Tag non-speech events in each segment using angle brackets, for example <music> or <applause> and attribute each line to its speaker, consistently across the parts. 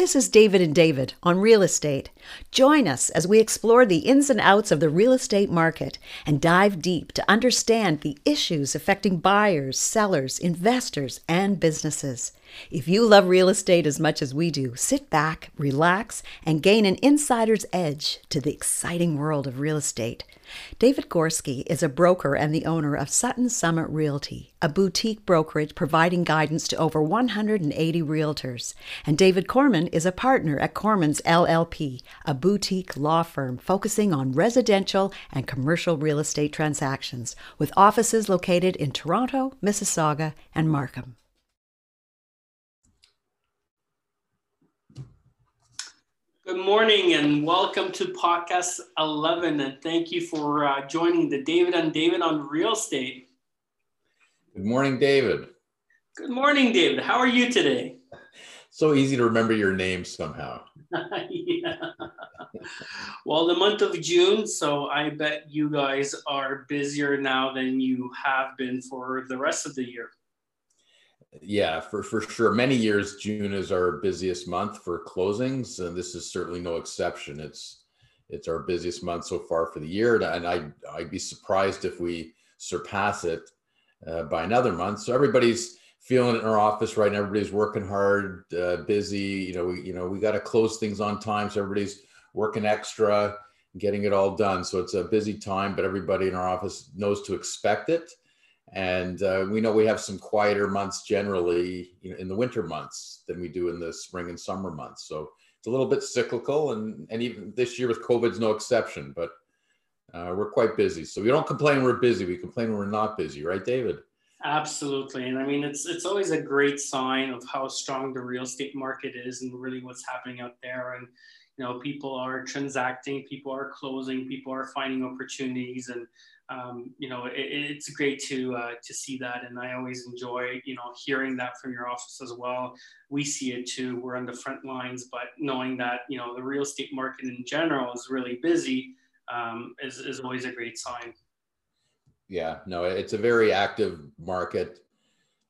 Speaker 1: This is David and David on real estate. Join us as we explore the ins and outs of the real estate market and dive deep to understand the issues affecting buyers, sellers, investors, and businesses. If you love real estate as much as we do, sit back, relax, and gain an insider's edge to the exciting world of real estate. David Gorski is a broker and the owner of Sutton Summit Realty, a boutique brokerage providing guidance to over 180 realtors. And David Korman is a partner at Kormans LLP, a boutique law firm focusing on residential and commercial real estate transactions, with offices located in Toronto, Mississauga, and Markham.
Speaker 2: Good morning and welcome to podcast 11. And thank you for uh, joining the David and David on Real Estate.
Speaker 3: Good morning, David.
Speaker 2: Good morning, David. How are you today? <laughs>
Speaker 3: So easy to remember your name somehow. <laughs>
Speaker 2: yeah. Well, the month of June, so I bet you guys are busier now than you have been for the rest of the year.
Speaker 3: Yeah, for, for sure. Many years, June is our busiest month for closings, and this is certainly no exception. It's it's our busiest month so far for the year, and I I'd be surprised if we surpass it uh, by another month. So everybody's feeling it in our office right now. Everybody's working hard, uh, busy. You know, we you know we got to close things on time, so everybody's working extra, getting it all done. So it's a busy time, but everybody in our office knows to expect it and uh, we know we have some quieter months generally you know, in the winter months than we do in the spring and summer months. So it's a little bit cyclical, and and even this year with COVID's no exception. But uh, we're quite busy, so we don't complain we're busy. We complain when we're not busy, right, David?
Speaker 2: Absolutely, and I mean it's it's always a great sign of how strong the real estate market is, and really what's happening out there. And you know, people are transacting, people are closing, people are finding opportunities, and um, you know, it, it's great to uh, to see that, and I always enjoy you know hearing that from your office as well. We see it too. We're on the front lines, but knowing that you know the real estate market in general is really busy um, is is always a great sign.
Speaker 3: Yeah, no, it's a very active market.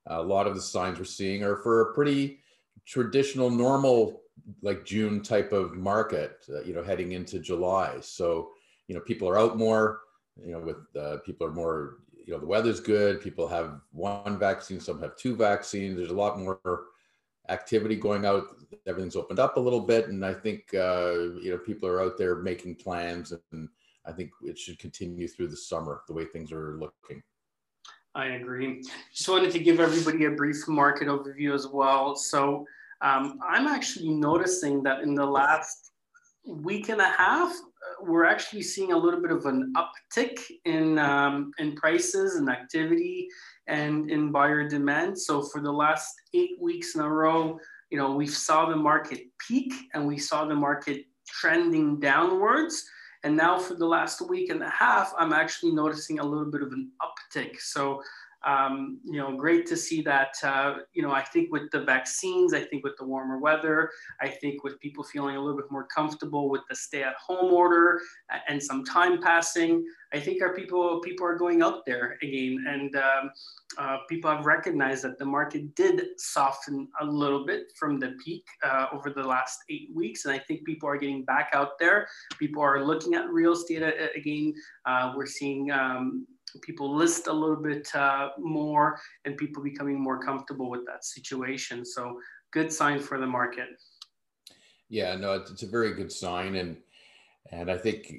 Speaker 3: A lot of the signs we're seeing are for a pretty traditional, normal, like June type of market. Uh, you know, heading into July, so you know people are out more you know, with uh, people are more, you know, the weather's good. People have one vaccine, some have two vaccines. There's a lot more activity going out. Everything's opened up a little bit, and I think uh, you know people are out there making plans, and I think it should continue through the summer the way things are looking.
Speaker 2: I agree. Just wanted to give everybody a brief market overview as well. So um, I'm actually noticing that in the last week and a half, we're actually seeing a little bit of an uptick in um, in prices and activity and in buyer demand. So for the last eight weeks in a row, you know, we saw the market peak and we saw the market trending downwards. And now for the last week and a half, I'm actually noticing a little bit of an uptick. So um, you know, great to see that. Uh, you know, I think with the vaccines, I think with the warmer weather, I think with people feeling a little bit more comfortable with the stay-at-home order and some time passing, I think our people people are going out there again, and um, uh, people have recognized that the market did soften a little bit from the peak uh, over the last eight weeks, and I think people are getting back out there. People are looking at real estate uh, again. Uh, we're seeing. Um, people list a little bit uh, more and people becoming more comfortable with that situation. So good sign for the market.
Speaker 3: Yeah, no, it's, a very good sign. And, and I think,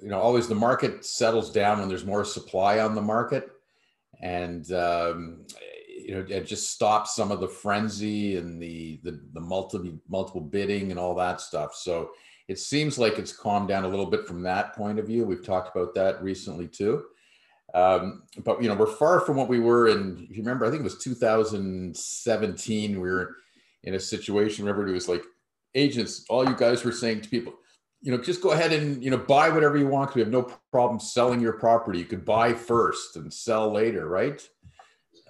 Speaker 3: you know, always the market settles down when there's more supply on the market. And, um, you know, it just stops some of the frenzy and the, the, the multiple, multiple bidding and all that stuff. So it seems like it's calmed down a little bit from that point of view. We've talked about that recently too. Um, but you know, we're far from what we were in. If you remember, I think it was 2017. We were in a situation where everybody was like, agents, all you guys were saying to people, you know, just go ahead and you know buy whatever you want. Because we have no problem selling your property. You could buy first and sell later, right?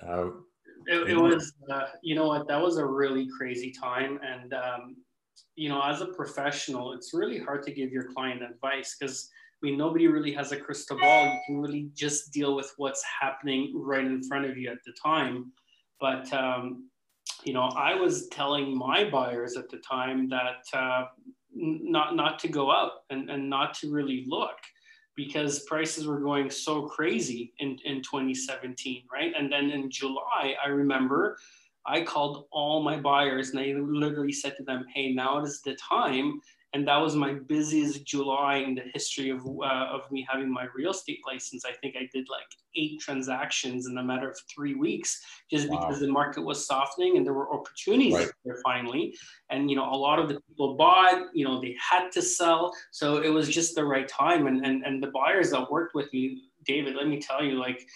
Speaker 2: Uh, it, it, was, uh, you know what, that was a really crazy time, and um, you know, as a professional, it's really hard to give your client advice because I mean, nobody really has a crystal ball. You can really just deal with what's happening right in front of you at the time. But um, you know, I was telling my buyers at the time that uh, not not to go out and, and not to really look because prices were going so crazy in, in 2017, right? And then in July, I remember I called all my buyers and I literally said to them, hey, now is the time and that was my busiest July in the history of uh, of me having my real estate license. I think I did like eight transactions in a matter of three weeks, just wow. because the market was softening and there were opportunities right. there finally. And you know, a lot of the people bought. You know, they had to sell, so it was just the right time. And and and the buyers that worked with me, David, let me tell you, like.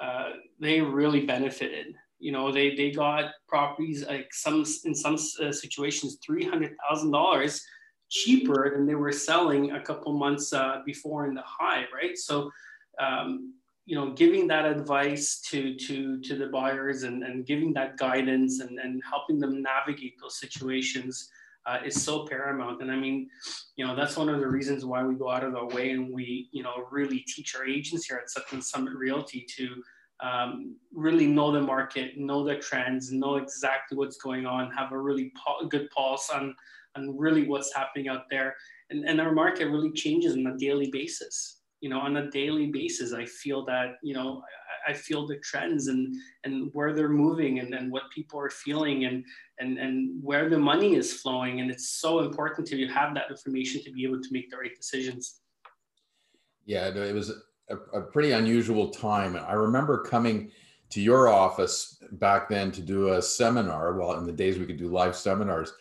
Speaker 2: Uh, they really benefited you know they they got properties like some in some uh, situations three hundred thousand dollars cheaper than they were selling a couple months uh, before in the high, right? So, um, you know, giving that advice to to to the buyers and, and giving that guidance and, and helping them navigate those situations uh, is so paramount. And I mean, you know, that's one of the reasons why we go out of our way and we, you know, really teach our agents here at Sutton Summit Realty to um, really know the market, know the trends, know exactly what's going on, have a really po- good pulse on and really what's happening out there. And, and our market really changes on a daily basis. You know, on a daily basis, I feel that, you know, I, I feel the trends and, and where they're moving and, and what people are feeling and, and, and where the money is flowing. And it's so important to have that information to be able to make the right decisions.
Speaker 3: Yeah, it was a, a pretty unusual time. I remember coming to your office back then to do a seminar. Well, in the days we could do live seminars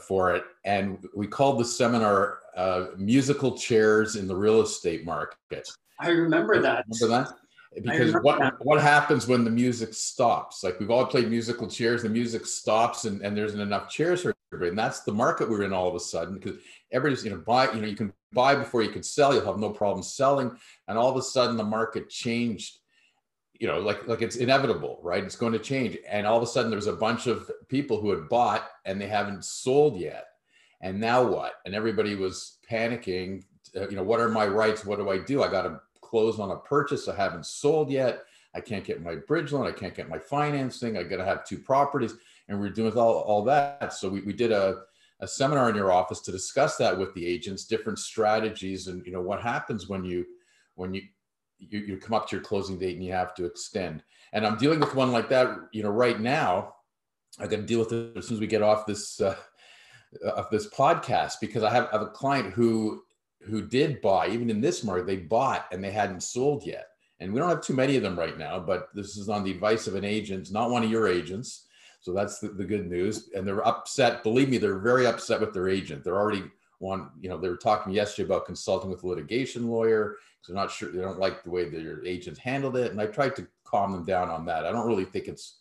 Speaker 3: for it, and we called the seminar uh, "Musical Chairs in the Real Estate Market."
Speaker 2: I remember that.
Speaker 3: Remember that? Because what that. what happens when the music stops? Like we've all played musical chairs, the music stops, and, and there isn't enough chairs for everybody, and that's the market we're in all of a sudden because everybody's you know buy you know you can buy before you can sell, you'll have no problem selling, and all of a sudden the market changed you know, like like it's inevitable, right? It's going to change. And all of a sudden, there's a bunch of people who had bought and they haven't sold yet. And now what? And everybody was panicking. Uh, you know, what are my rights? What do I do? I got to close on a purchase. I haven't sold yet. I can't get my bridge loan. I can't get my financing. I got to have two properties. And we're doing all, all that. So we, we did a, a seminar in your office to discuss that with the agents, different strategies, and you know what happens when you when you you, you come up to your closing date and you have to extend. And I'm dealing with one like that, you know, right now. I got to deal with it as soon as we get off this uh, of this podcast because I have, I have a client who who did buy even in this market they bought and they hadn't sold yet. And we don't have too many of them right now but this is on the advice of an agent not one of your agents. So that's the, the good news. And they're upset. Believe me they're very upset with their agent. They're already one you know they were talking yesterday about consulting with a litigation lawyer because they're not sure they don't like the way their your agent handled it and i tried to calm them down on that. I don't really think it's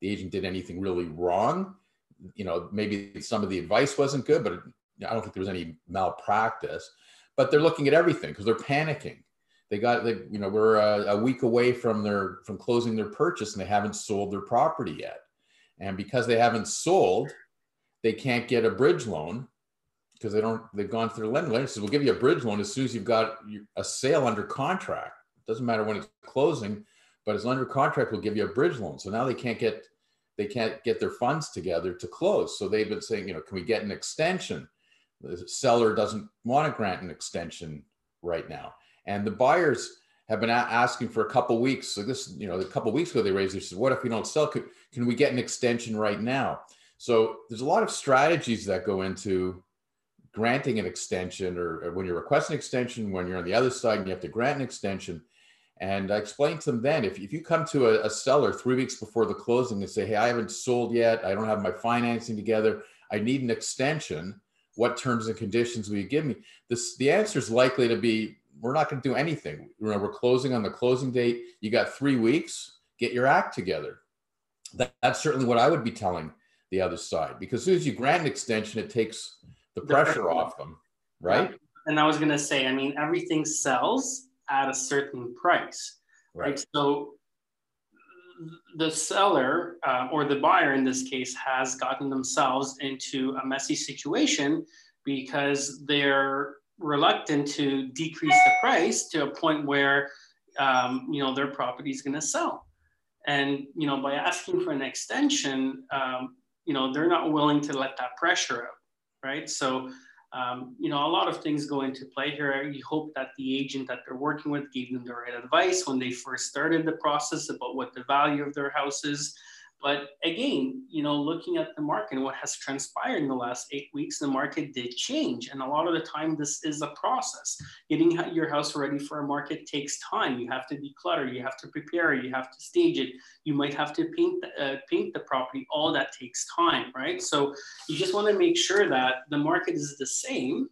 Speaker 3: the agent did anything really wrong. You know maybe some of the advice wasn't good but i don't think there was any malpractice but they're looking at everything because they're panicking. They got they, you know we're a, a week away from their from closing their purchase and they haven't sold their property yet. And because they haven't sold they can't get a bridge loan because they don't they've gone through the lender. Says we'll give you a bridge loan as soon as you've got a sale under contract. It doesn't matter when it's closing, but it's under contract, we'll give you a bridge loan. So now they can't get they can't get their funds together to close. So they've been saying, you know, can we get an extension? The seller doesn't want to grant an extension right now, and the buyers have been asking for a couple weeks. So this, you know, a couple weeks ago they raised. They "What if we don't sell? Could, can we get an extension right now?" So there's a lot of strategies that go into granting an extension or, or when you request an extension, when you're on the other side and you have to grant an extension. And I explained to them then if, if you come to a, a, seller three weeks before the closing and say, Hey, I haven't sold yet, I don't have my financing together, I need an extension. What terms and conditions will you give me? This the answer is likely to be we're not going to do anything. We're closing on the closing date. You got three weeks, get your act together. That, that's certainly what I would be telling the other side because as soon as you grant an extension, it takes the pressure off them, right?
Speaker 2: And I was going to say, I mean, everything sells at a certain price, right? right? So the seller uh, or the buyer in this case has gotten themselves into a messy situation because they're reluctant to decrease the price to a point where um, you know their property is going to sell And you know, by asking for an extension, um, you know, they're not willing to let that pressure out, right? So, um, you know, a lot of things go into play here. You hope that the agent that they're working with gave them the right advice when they first started the process about what the value of their house is. But again, you know, looking at the market and what has transpired in the last eight weeks, the market did change. And a lot of the time, this is a process. Getting your house ready for a market takes time. You have to declutter, you have to prepare, you have to stage it. You might have to paint, uh, paint the property. All that takes time, right? So you just want to make sure that the market is the same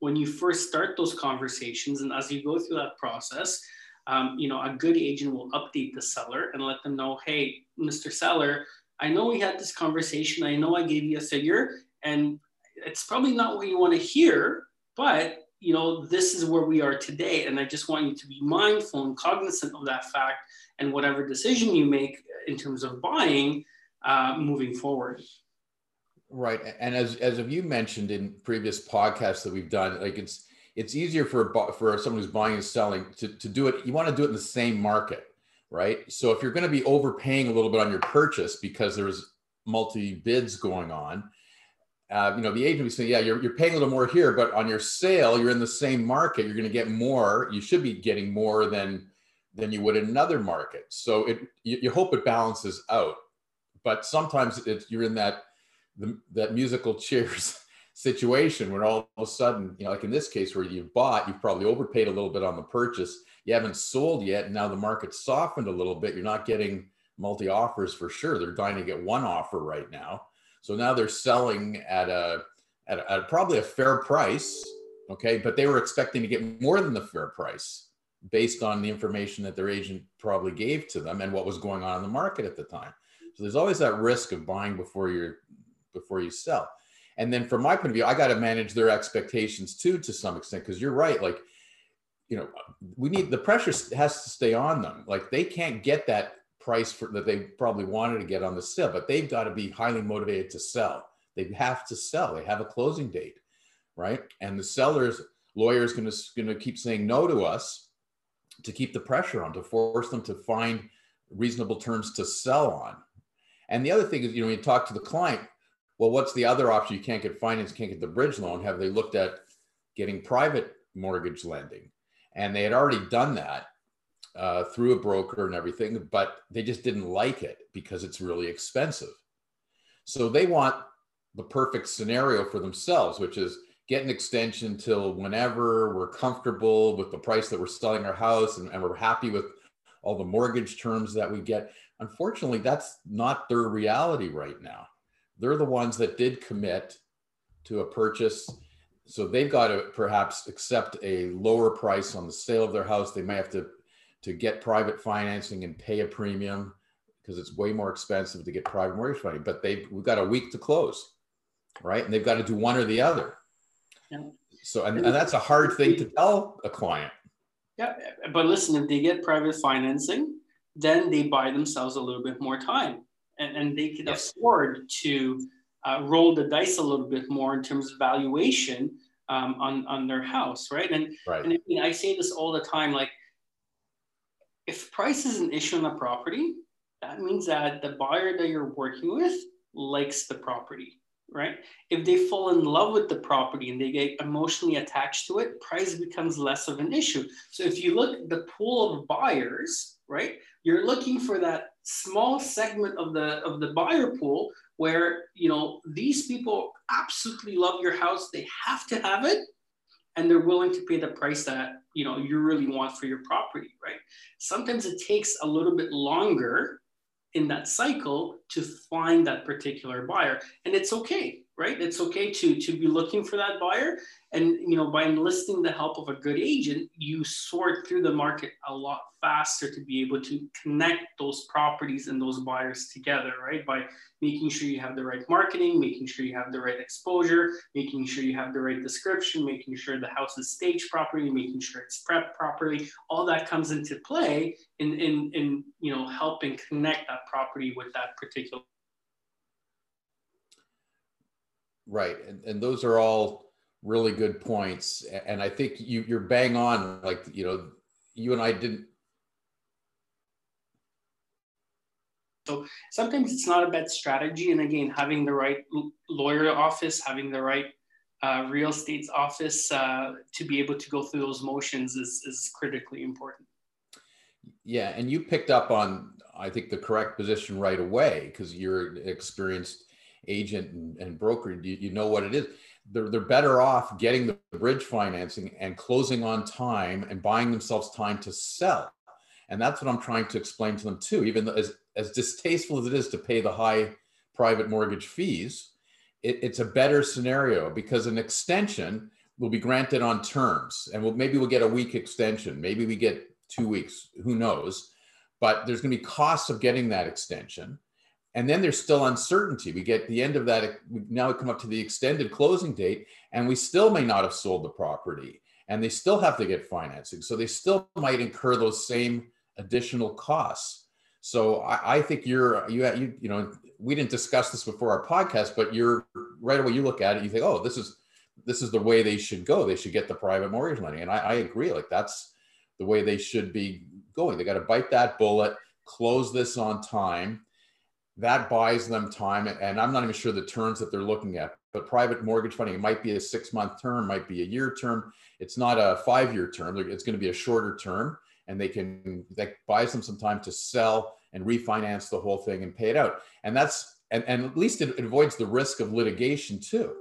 Speaker 2: when you first start those conversations. And as you go through that process, um, you know, a good agent will update the seller and let them know, hey, Mr. Seller, I know we had this conversation. I know I gave you a figure, and it's probably not what you want to hear, but you know, this is where we are today. And I just want you to be mindful and cognizant of that fact and whatever decision you make in terms of buying uh, moving forward.
Speaker 3: Right. And as, as you mentioned in previous podcasts that we've done, like it's, it's easier for for someone who's buying and selling to, to do it. You want to do it in the same market, right? So if you're going to be overpaying a little bit on your purchase because there's multi bids going on, uh, you know, the agent will say, yeah, you're, you're paying a little more here, but on your sale, you're in the same market. You're going to get more. You should be getting more than than you would in another market. So it you, you hope it balances out, but sometimes it's you're in that the, that musical chairs <laughs> situation where all of a sudden, you know, like in this case where you've bought, you've probably overpaid a little bit on the purchase. You haven't sold yet. And now the market's softened a little bit. You're not getting multi offers for sure. They're trying to get one offer right now. So now they're selling at a, at, a, at probably a fair price. Okay. But they were expecting to get more than the fair price based on the information that their agent probably gave to them and what was going on in the market at the time. So there's always that risk of buying before you're before you sell. And then from my point of view, I got to manage their expectations too, to some extent, because you're right. Like, you know, we need the pressure has to stay on them. Like they can't get that price for that they probably wanted to get on the sale, but they've got to be highly motivated to sell. They have to sell. They have a closing date, right? And the seller's lawyer is going to going to keep saying no to us to keep the pressure on to force them to find reasonable terms to sell on. And the other thing is, you know, when you talk to the client, well, what's the other option? You can't get finance, can't get the bridge loan. Have they looked at getting private mortgage lending? And they had already done that uh, through a broker and everything, but they just didn't like it because it's really expensive. So they want the perfect scenario for themselves, which is get an extension till whenever we're comfortable with the price that we're selling our house and, and we're happy with all the mortgage terms that we get. Unfortunately, that's not their reality right now they're the ones that did commit to a purchase. So they've got to perhaps accept a lower price on the sale of their house. They may have to, to get private financing and pay a premium because it's way more expensive to get private mortgage money. But they we've got a week to close, right? And they've got to do one or the other. Yeah. So and, and that's a hard thing to tell a client.
Speaker 2: Yeah, but listen, if they get private financing, then they buy themselves a little bit more time and, and they can yes. afford to uh, roll the dice a little bit more in terms of valuation um, on, on their house, right? And, right. and I, mean, I say this all the time, like if price is an issue on the property, that means that the buyer that you're working with likes the property, right? If they fall in love with the property and they get emotionally attached to it, price becomes less of an issue. So if you look at the pool of buyers, right, you're looking for that small segment of the of the buyer pool where you know these people absolutely love your house. They have to have it and they're willing to pay the price that you know you really want for your property right? Sometimes it takes a little bit longer in that cycle to find that particular buyer and it's okay right it's okay to to be looking for that buyer and you know by enlisting the help of a good agent you sort through the market a lot faster to be able to connect those properties and those buyers together, right? By making sure you have the right marketing, making sure you have the right exposure, making sure you have the right description, making sure the house is staged properly, making sure it's prepped properly. All that comes into play in, in, in you know, helping connect that property with that particular.
Speaker 3: Right. And, and those are all really good points. And I think you, you're bang on, like, you know, you and I didn't
Speaker 2: So sometimes it's not a bad strategy. And again, having the right lawyer office, having the right uh, real estate office uh, to be able to go through those motions is, is critically important.
Speaker 3: Yeah, and you picked up on, I think, the correct position right away because you're experienced agent and, and broker. You, you know what it is. They're, they're better off getting the bridge financing and closing on time and buying themselves time to sell. And that's what I'm trying to explain to them too. Even as, as distasteful as it is to pay the high private mortgage fees, it, it's a better scenario because an extension will be granted on terms and we'll, maybe we'll get a week extension. Maybe we get two weeks, who knows? But there's going to be costs of getting that extension. And then there's still uncertainty. We get the end of that. We Now come up to the extended closing date, and we still may not have sold the property, and they still have to get financing. So they still might incur those same additional costs. So I, I think you're you you you know we didn't discuss this before our podcast, but you're right away you look at it, you think, oh, this is this is the way they should go. They should get the private mortgage money, and I, I agree. Like that's the way they should be going. They got to bite that bullet, close this on time. That buys them time. And I'm not even sure the terms that they're looking at, but private mortgage funding, it might be a six month term, might be a year term. It's not a five year term. It's going to be a shorter term. And they can, that buys them some time to sell and refinance the whole thing and pay it out. And that's, and, and at least it, it avoids the risk of litigation too.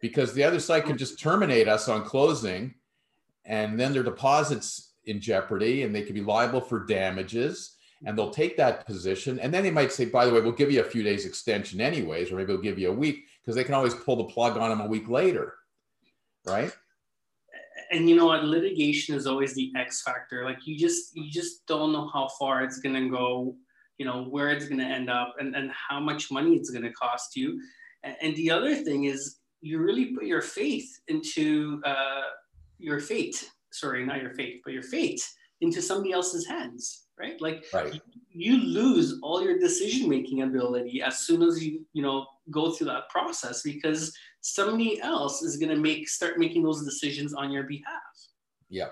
Speaker 3: Because the other side can just terminate us on closing and then their deposits in jeopardy and they could be liable for damages and they'll take that position. And then they might say by the way we'll give you a few days extension anyways or maybe we'll give you a week because they can always pull the plug on them a week later right?
Speaker 2: And you know what? Litigation is always the x factor. Like you just you just don't know how far it's going to go you know where it's going to end up and, and how much money it's going to cost you. And, the other thing is you really put your faith into uh, your fate. Sorry, not your fate, but your fate into somebody else's hands, right? Like right. you lose all your decision making ability as soon as you, you know, go through that process because somebody else is going to make start making those decisions on your behalf.
Speaker 3: Yeah.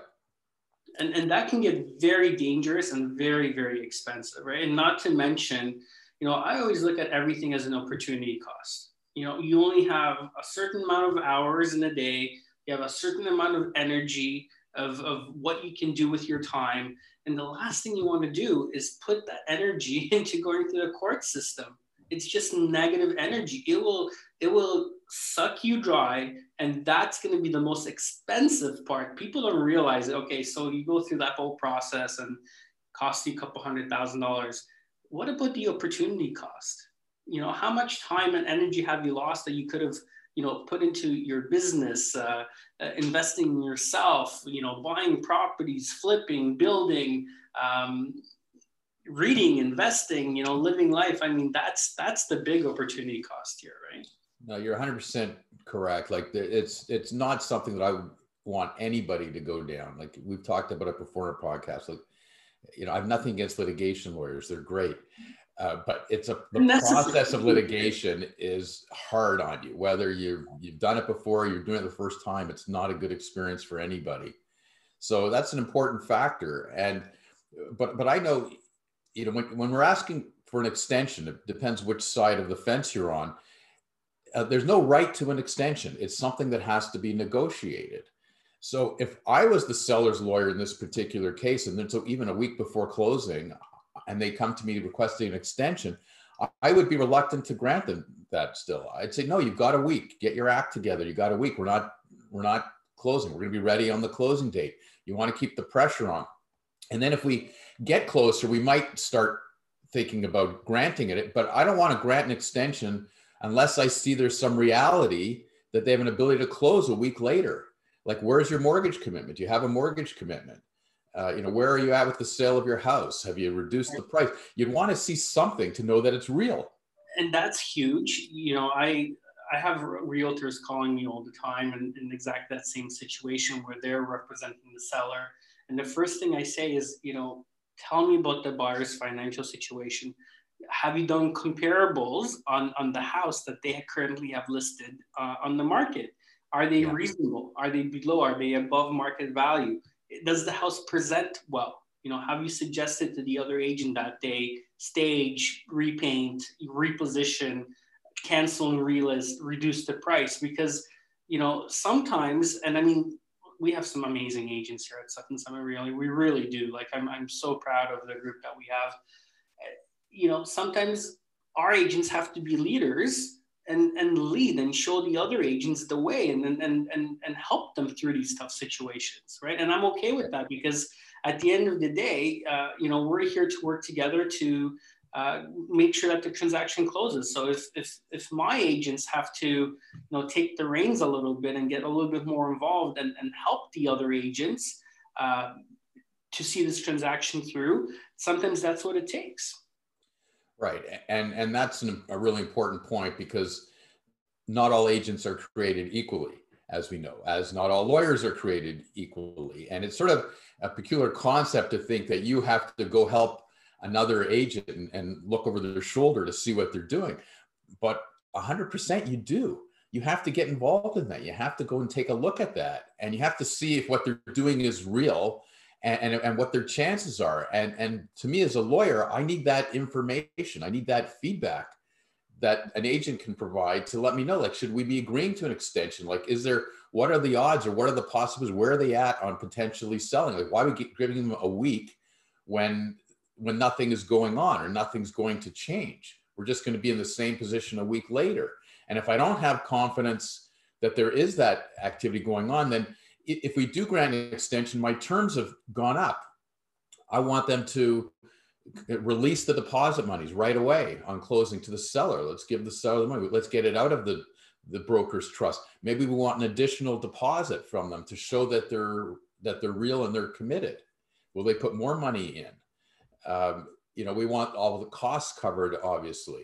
Speaker 2: And, and that can get very dangerous and very, very expensive, right? And not to mention, you know, I always look at everything as an opportunity cost. You know, you only have a certain amount of hours in a day, you have a certain amount of energy, of, of what you can do with your time. And the last thing you want to do is put that energy <laughs> into going through the court system. It's just negative energy. It will it will suck you dry, and that's going to be the most expensive part. People don't realize it. Okay, so you go through that whole process and cost you a couple hundred thousand dollars. What about the opportunity cost? You know, how much time and energy have you lost that you could have you know put into your business uh, uh, investing in yourself you know buying properties flipping building um, reading investing you know living life. I mean that's that's the big opportunity cost here right?
Speaker 3: No you're 100% correct. Like it's it's not something that i would want anybody to go down. Like we've talked about in our podcast. Like you know i have nothing against litigation lawyers. They're great uh, but it's a the process of <laughs> litigation is hard on you. Whether you've you've done it before you're doing it the first time it's not a good experience for anybody. So that's an important factor. And but but i know you know when, when we're asking for an extension it depends which side of the fence you're on uh, there's no right to an extension. It's something that has to be negotiated. So if i was the seller's lawyer in this particular case and then so even a week before closing and they come to me requesting an extension, I would be reluctant to grant them that still. I'd say, no, you've got a week. Get your act together. You got a week. We're not, we're not closing. We're going to be ready on the closing date. You want to keep the pressure on. And then if we get closer, we might start thinking about granting it. But I don't want to grant an extension unless I see there's some reality that they have an ability to close a week later. Like, where's your mortgage commitment? Do you have a mortgage commitment? Uh, you know, where are you at with the sale of your house? Have you reduced the price? You'd want to see something to know that it's real.
Speaker 2: And that's huge. You know, I I have realtors calling me all the time in, in exactly that same situation where they're representing the seller. And the first thing I say is, you know, tell me about the buyer's financial situation. Have you done comparables on, on the house that they currently have listed uh, on the market? Are they yeah. reasonable? Are they below? Are they above market value? Does the house present well? You know, have you suggested to the other agent that they stage, repaint, reposition, cancel and relist, reduce the price? Because, you know, sometimes, and I mean, we have some amazing agents here at Sutton Summit Realty. We really do. Like, I'm, I'm so proud of the group that we have. You know, sometimes our agents have to be leaders and, and lead and show the other agents the way and, and, and, and help them through these tough situations, right? And I'm okay with that because at the end of the day, uh, you know, we're here to work together to uh, make sure that the transaction closes. So if, if, if my agents have to, you know, take the reins a little bit and get a little bit more involved and, and help the other agents uh, to see this transaction through, sometimes that's what it takes.
Speaker 3: Right, and and that's an, a really important point because not all agents are created equally, as we know, as not all lawyers are created equally, and it's sort of a peculiar concept to think that you have to go help another agent and, and look over their shoulder to see what they're doing, but 100% you do. You have to get involved in that. You have to go and take a look at that, and you have to see if what they're doing is real and, and, and, what their chances are. And, and to me, as a lawyer, I need that information. I need that feedback that an agent can provide to let me know, like, should we be agreeing to an extension? Like, is there, what are the odds or what are the possibilities? Where are they at on potentially selling? Like, why are we giving them a week when, when nothing is going on or nothing's going to change? We're just going to be in the same position a week later. And if I don't have confidence that there is that activity going on, then if we do grant an extension, my terms have gone up. I want them to release the deposit monies right away on closing to the seller. Let's give the seller the money. Let's get it out of the, the broker's trust. Maybe we want an additional deposit from them to show that they're that they're real and they're committed. Will they put more money in? Um, you know, we want all the costs covered, obviously.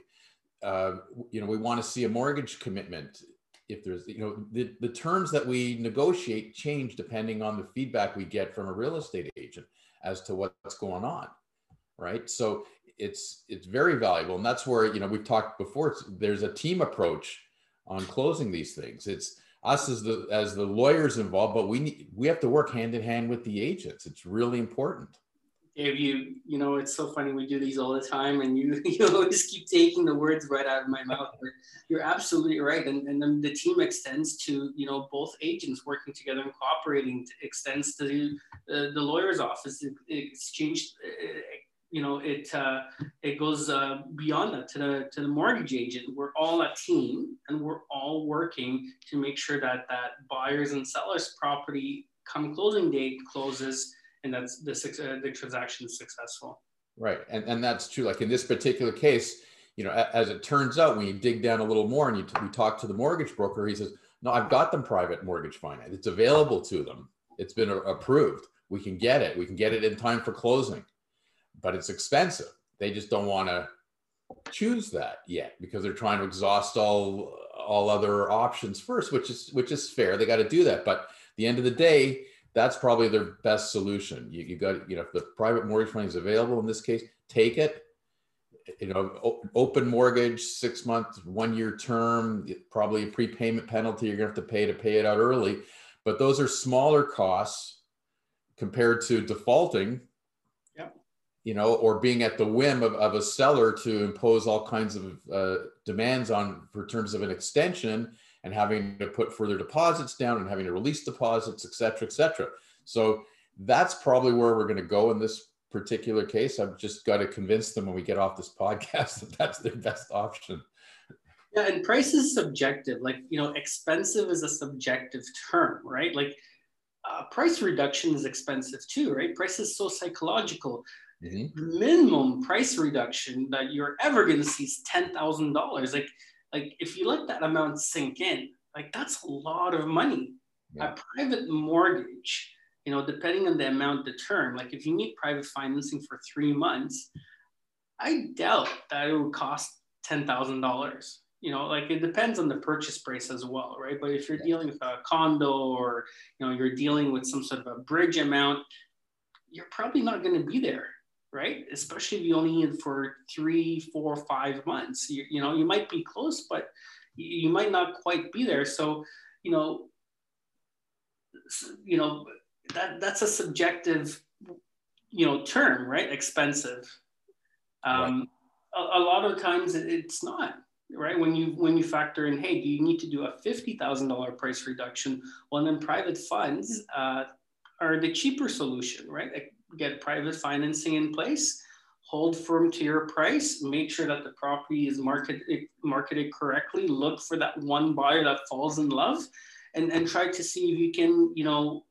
Speaker 3: Uh, you know, we want to see a mortgage commitment if there's you know the, the terms that we negotiate change depending on the feedback we get from a real estate agent as to what's going on right? So it's it's very valuable and that's where you know we've talked before there's a team approach on closing these things. It's us as the as the lawyers involved but we need we have to work hand in hand with the agents. It's really important
Speaker 2: Dave, you you know it's so funny we do these all the time, and you <laughs> you always keep taking the words right out of my mouth. You're absolutely right, and and then the team extends to you know both agents working together and cooperating. extends to the, the lawyer's office. It, it exchanged. It, you know it uh, it goes uh, beyond that to the to the mortgage agent. We're all a team, and we're all working to make sure that that buyers and sellers property come closing date closes and that's the, uh, the transaction is successful.
Speaker 3: Right, and and that's true. Like in this particular case, you know, as it turns out, when you dig down a little more and you we talk to the mortgage broker, he says, "No, I've got them private mortgage finance. It's available to them. It's been approved. We can get it. We can get it in time for closing, but it's expensive. They just don't want to choose that yet because they're trying to exhaust all all other options first, which is which is fair. They got to do that, but the end of the day, that's probably their best solution. You, you got, you know, if the private mortgage money is available in this case, take it. You know, open mortgage, six month, one year term, probably a prepayment penalty you're gonna have to pay to pay it out early. But those are smaller costs compared to defaulting.
Speaker 2: Yep.
Speaker 3: You know, or being at the whim of, of a seller to impose all kinds of uh, demands on for terms of an extension and having to put further deposits down and having to release deposits, et cetera, et cetera. So that's probably where we're going to go in this particular case. I've just got to convince them when we get off this podcast <laughs> that that's their best option.
Speaker 2: Yeah, and price is subjective. Like, you know, expensive is a subjective term, right? Like, uh, price reduction is expensive too, right? Price is so psychological. Mm-hmm. Minimum price reduction that you're ever going to see is ten thousand dollars. Like, like if you let that amount sink in, like that's a lot of money. Yeah. A private mortgage, you know, depending on the amount, the term, like if you need private financing for three months, I doubt that it would cost ten thousand dollars. You know, like it depends on the purchase price as well, right? But if you're yeah. dealing with a condo or you know you're dealing with some sort of a bridge amount, you're probably not going to be there right? Especially if you only in for three, four, five months. You, you know, you might be close, but you might not quite be there. So, you know, you know, that that's a subjective you know, term, right? Expensive. Um, right. A, a, lot of times it's not right when you when you factor in hey do you need to do a $50000 price reduction well then private funds uh, are the cheaper solution right get private financing in place hold firm to your price make sure that the property is marketed marketed correctly look for that one buyer that falls in love and and try to see if you can you know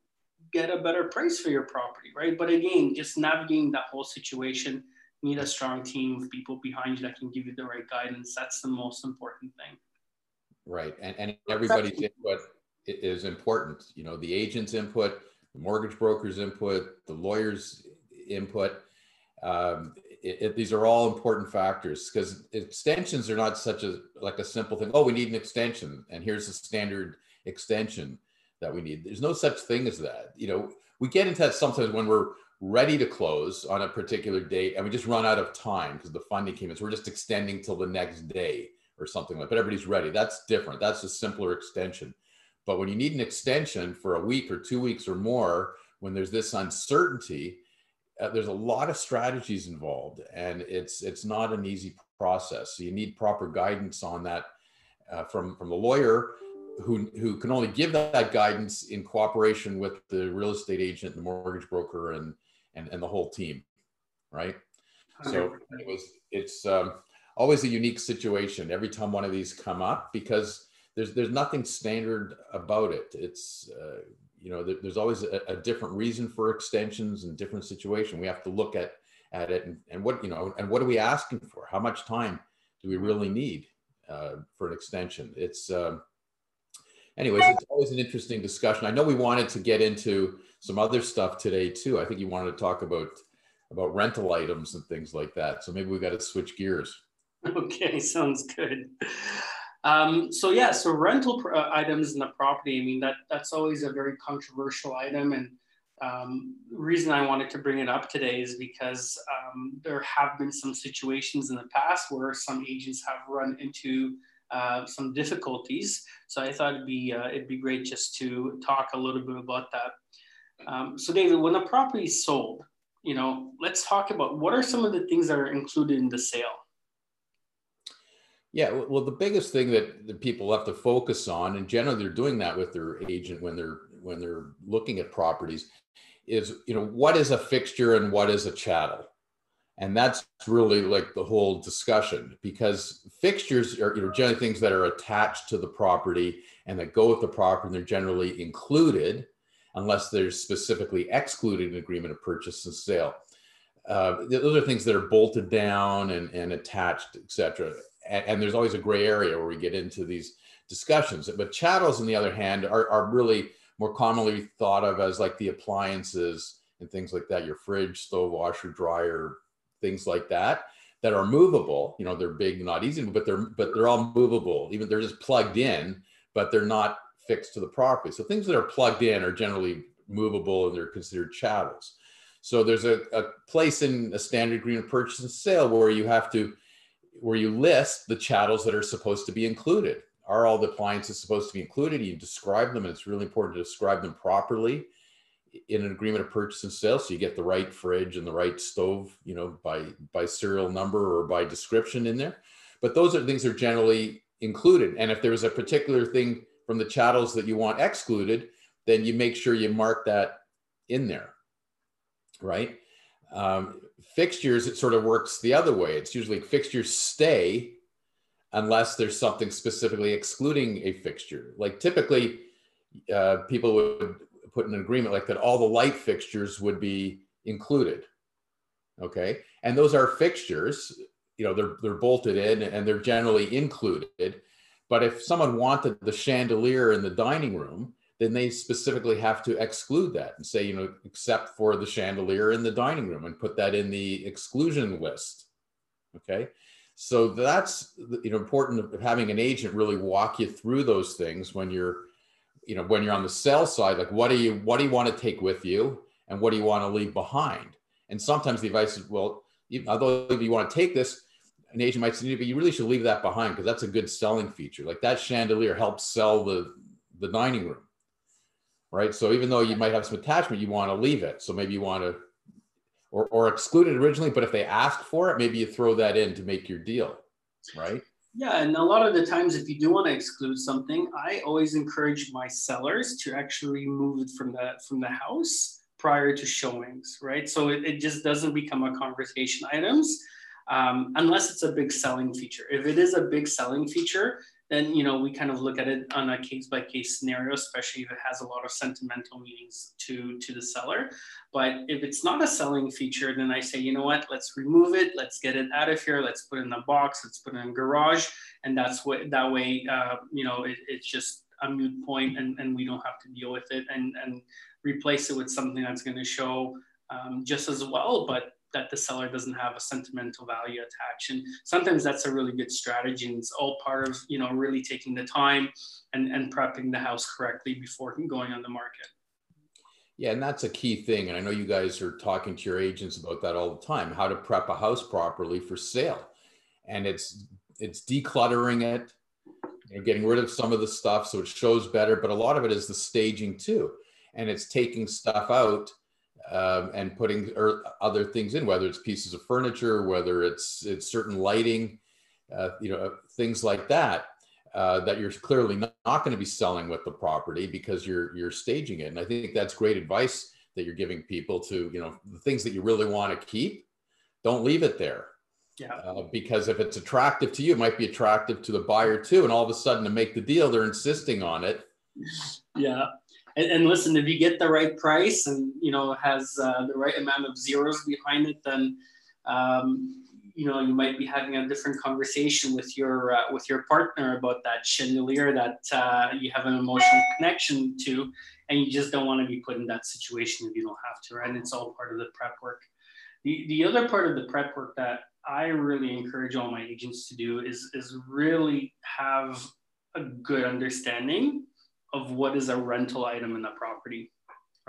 Speaker 2: get a better price for your property right but again just navigating that whole situation need a strong team of people behind you that can give you the right guidance. That's the most important thing.
Speaker 3: Right. And, and everybody's input is important. You know, the agent's input, the mortgage broker's input, the lawyer's input. Um, it, it, these are all important factors because extensions are not such a like a simple thing. Oh, we need an extension, and here's the standard extension that we need. There's no such thing as that. You know, we get into that sometimes when we're ready to close on a particular date and we just run out of time because the funding came in. So we're just extending till the next day or something like but everybody's ready. That's different. That's a simpler extension. But when you need an extension for a week or two weeks or more, when there's this uncertainty, uh, there's a lot of strategies involved and it's it's not an easy process. So you need proper guidance on that uh, from, from the lawyer who, who can only give that guidance in cooperation with the real estate agent, the mortgage broker, and and, and the whole team, right? So it was it's um, always a unique situation every time one of these come up because there's there's nothing standard about it. It's uh, you know there, there's always a, a, different reason for extensions and different situation. We have to look at at it and, and what you know and what are we asking for? How much time do we really need uh, for an extension? It's um, anyways, it's always an interesting discussion. I know we wanted to get into some other stuff today too. I think you wanted to talk about about rental items and things like that. So maybe we got to switch gears. <laughs>
Speaker 2: Okay, sounds good. Um, so yeah, so rental uh, items in the property. I mean that that's always a very controversial item, and um, reason I wanted to bring it up today is because um, there have been some situations in the past where some agents have run into uh, some difficulties. So I thought it'd be uh, it'd be great just to talk a little bit about that. Um, so David, when a property is sold, you know, let's talk about what are some of the things that are included in the sale.
Speaker 3: Yeah, well, the biggest thing that, that people have to focus on, and generally they're doing that with their agent when they're when they're looking at properties, is you know what is a fixture and what is a chattel? And that's really like the whole discussion because fixtures are you know generally things that are attached to the property and that go with the property and they're generally included unless they're specifically excluded in agreement of purchase and sale. Uh, those are things that are bolted down and, and attached etc and, and, there's always a gray area where we get into these discussions but chattels on the other hand are, are really more commonly thought of as like the appliances and things like that your fridge stove washer dryer things like that that are movable. You know, they're big, not easy, but they're but they're all movable. Even they're just plugged in, but they're not fixed to the property. So things that are plugged in are generally movable and they're considered chattels. So there's a, a place in a standard agreement purchase and sale where you have to where you list the chattels that are supposed to be included. Are all the appliances supposed to be included? You describe them, and it's really important to describe them properly in an agreement of purchase and sale so you get the right fridge and the right stove you know by by serial number or by description in there but those are things that are generally included and if there's a particular thing from the chattels that you want excluded then you make sure you mark that in there right um, fixtures it sort of works the other way. It's usually fixtures stay unless there's something specifically excluding a fixture. Like typically uh, people would put an agreement like that all the light fixtures would be included okay? And those are fixtures you know they're they're bolted in and they're generally included. But if someone wanted the chandelier in the dining room then they specifically have to exclude that and say you know except for the chandelier in the dining room and put that in the exclusion list okay? So that's you know important of having an agent really walk you through those things when you're you know when you're on the sell side like what do you what do you want to take with you and what do you want to leave behind? And sometimes the advice is well although if you want to take this an agent might say but you really should leave that behind because that's a good selling feature. Like that chandelier helps sell the the dining room right so even though you might have some attachment you want to leave it so maybe you want to or, or exclude it originally, but if they ask for it, maybe you throw that in to make your deal, right?
Speaker 2: Yeah, and a lot of the times, if you do want to exclude something, I always encourage my sellers to actually remove it from the from the house prior to showings, right? So it, it just doesn't become a conversation items um, unless it's a big selling feature. If it is a big selling feature, then you know we kind of look at it on a case by case scenario especially if it has a lot of sentimental meanings to to the seller. But if it's not a selling feature then i say you know what? Let's remove it. Let's get it out of here. Let's put it in a box. Let's put it in a garage. And that's what that way uh, you know it, it's just a moot point and, and we don't have to deal with it and and replace it with something that's going to show um, just as well. But that the seller doesn't have a sentimental value attached. And sometimes that's a really good strategy. And it's all part of, you know, really taking the time and, and prepping the house correctly before going on the market.
Speaker 3: Yeah, and that's a key thing. And I know you guys are talking to your agents about that all the time, how to prep a house properly for sale. And it's it's decluttering it, you know, getting rid of some of the stuff so it shows better, but a lot of it is the staging too. And it's taking stuff out um, and putting er, other things in, whether it's pieces of furniture, whether it's it's certain lighting, uh, you know, things like that. Uh, that you're clearly not, not going to be selling with the property because you're you're staging it, and I think that's great advice that you're giving people to you know the things that you really want to keep. Don't leave it there.
Speaker 2: Yeah.
Speaker 3: Uh, because if it's attractive to you, it might be attractive to the buyer too. And all of a sudden, to make the deal, they're insisting on it.
Speaker 2: Yeah and, and, listen, if you get the right price and you know has uh, the right amount of zeros behind it, then um, you know you might be having a different conversation with your uh, with your partner about that chandelier that uh, you have an emotional connection to, and you just don't want to be put in that situation if you don't have to, right? And it's all part of the prep work. The the other part of the prep work that I really encourage all my agents to do is is really have a good understanding of what is a rental item in the property,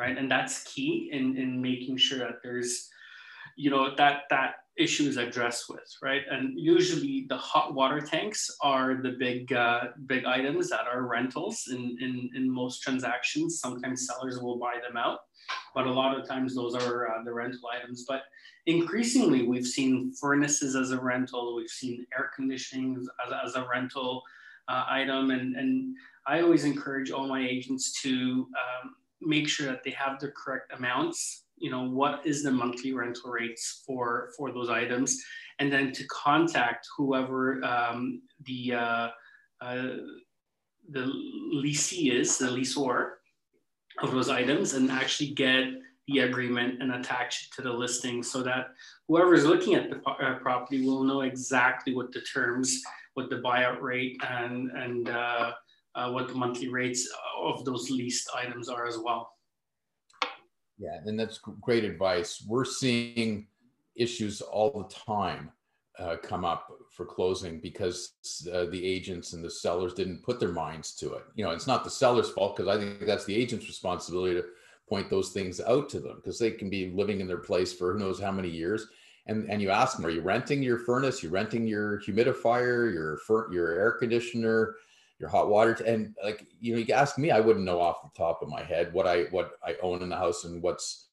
Speaker 2: right? And that's key in, in making sure that there's, you know, that that issue is addressed with, right? And usually the hot water tanks are the big uh, big items that are rentals in, in, in most transactions. Sometimes sellers will buy them out, but a lot of times those are uh, the rental items. But increasingly, we've seen furnaces as a rental, we've seen air conditioning as, as a rental uh, item, and and I always encourage all my agents to um, make sure that they have the correct amounts. You know, what is the monthly rental rates for for those items, and then to contact whoever um, the uh, uh, the leasee is, the leaseor of those items, and actually get the agreement and attach it to the listing so that whoever is looking at the uh, property will know exactly what the terms, what the buyout rate, and and uh, uh, what the monthly rates of those leased items are as well.
Speaker 3: Yeah, and that's great advice. We're seeing issues all the time uh, come up for closing because uh, the agents and the sellers didn't put their minds to it. You know, it's not the seller's fault because I think that's the agent's responsibility to point those things out to them because they can be living in their place for who knows how many years. And, and you ask them, are you renting your furnace? You're renting your humidifier, your your air conditioner, your hot water and like you know you ask me i wouldn't know off the top of my head what i what i own in the house and what's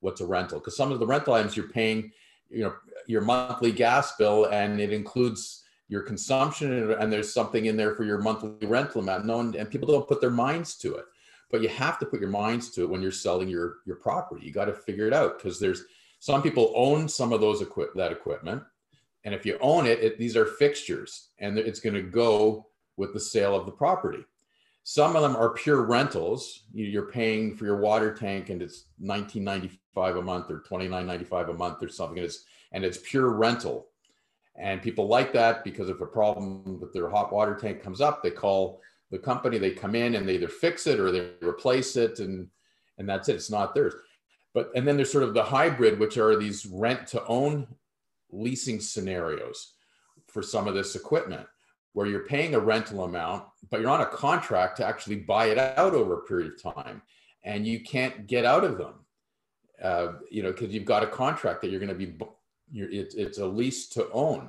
Speaker 3: what's a rental because some of the rental items you're paying you know your monthly gas bill and it includes your consumption and, and there's something in there for your monthly rental amount no one, and people don't put their minds to it but you have to put your minds to it when you're selling your your property you got to figure it out because there's some people own some of those equip that equipment and if you own it, it these are fixtures and it's going to go with the sale of the property. Some of them are pure rentals. You're paying for your water tank and it's 19.95 a month or 29.95 a month or something. And it's, and it's pure rental. And people like that because if a problem with their hot water tank comes up, they call the company, they come in and they either fix it or they replace it and, and that's it. It's not theirs. But, and then there's sort of the hybrid, which are these rent to own leasing scenarios for some of this equipment where you're paying a rental amount, but you're on a contract to actually buy it out over a period of time, and you can't get out of them. Uh, you know, because you've got a contract that you're going to be, you're, it, it's a lease to own,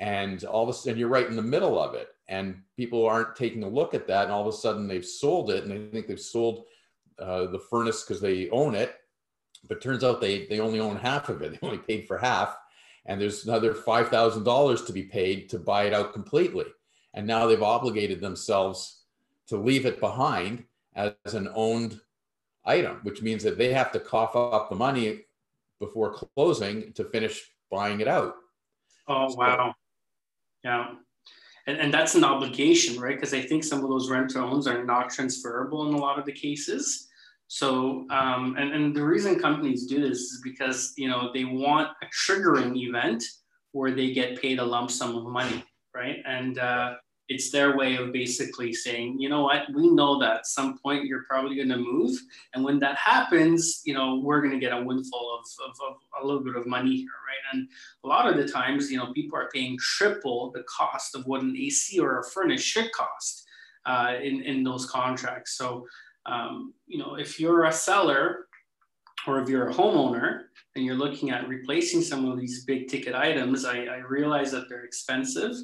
Speaker 3: and all of a sudden you're right in the middle of it, and people aren't taking a look at that, and all of a sudden they've sold it, and they think they've sold uh, the furnace because they own it, but turns out they they only own half of it. <laughs> They only paid for half, and there's another five thousand dollars to be paid to buy it out completely. And now they've obligated themselves to leave it behind as an owned item, which means that they have to cough up the money before closing to finish buying it out.
Speaker 2: Oh so, wow, yeah. And, and that's an obligation, right? Because I think some of those rent to owns are not transferable in a lot of the cases. So, um, and, and the reason companies do this is because, you know, they want a triggering event where they get paid a lump sum of money, right? And uh, it's their way of basically saying, you know what, we know that at some point you're probably going to move. And when that happens, you know, we're going to get a windfall of, of, of, a little bit of money here, right? And a lot of the times, you know, people are paying triple the cost of what an AC or a furnace should cost uh, in, in those contracts. So, um, you know, if you're a seller or if you're a homeowner and you're looking at replacing some of these big ticket items, I, I realize that they're expensive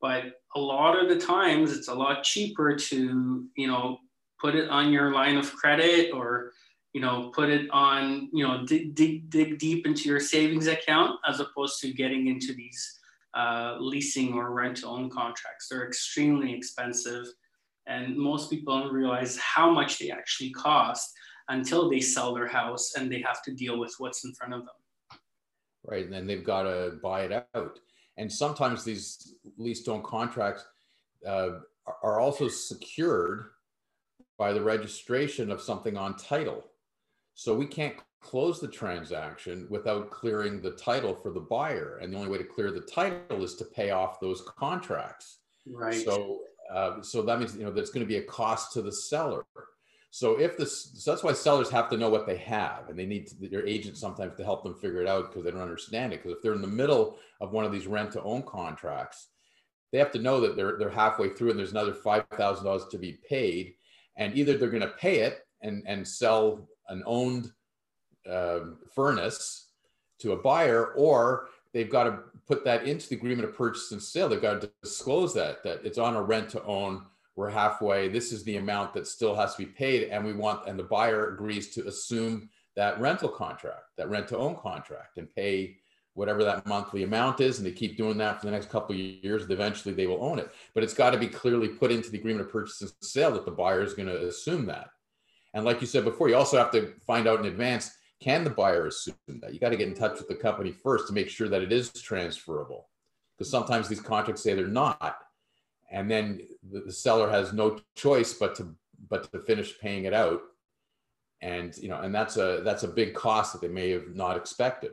Speaker 2: but a lot of the times it's a lot cheaper to you know put it on your line of credit or you know put it on you know dig, dig, dig deep into your savings account as opposed to getting into these uh, leasing or rent to own contracts. They're extremely expensive and most people don't realize how much they actually cost until they sell their house and they have to deal with what's in front of them
Speaker 3: right and then they've got to buy it out and sometimes these lease own contracts uh, are also secured by the registration of something on title. So we can't close the transaction without clearing the title for the buyer. And the only way to clear the title is to pay off those contracts.
Speaker 2: Right.
Speaker 3: So, uh, so that means you know there's going to be a cost to the seller. So if this, so that's why sellers have to know what they have, and they need to, their agent sometimes to help them figure it out because they don't understand it. Because if they're in the middle of one of these rent to own contracts, they have to know that they're they're halfway through and there's another five thousand dollars to be paid, and either they're going to pay it and and sell an owned uh, furnace to a buyer, or they've got to put that into the agreement of purchase and sale. They've got to disclose that that it's on a rent to own we're halfway. This is the amount that still has to be paid. And we want, and the buyer agrees to assume that rental contract, that rent to own contract and pay whatever that monthly amount is. And they keep doing that for the next couple of years. Eventually they will own it. But it's got to be clearly put into the agreement of purchase and sale that the buyer is going to assume that. And like you said before, you also have to find out in advance can the buyer assume that? You got to get in touch with the company first to make sure that it is transferable. Because sometimes these contracts say they're not and then the, the seller has no choice but to but to finish paying it out and you know and that's a that's a big cost that they may have not expected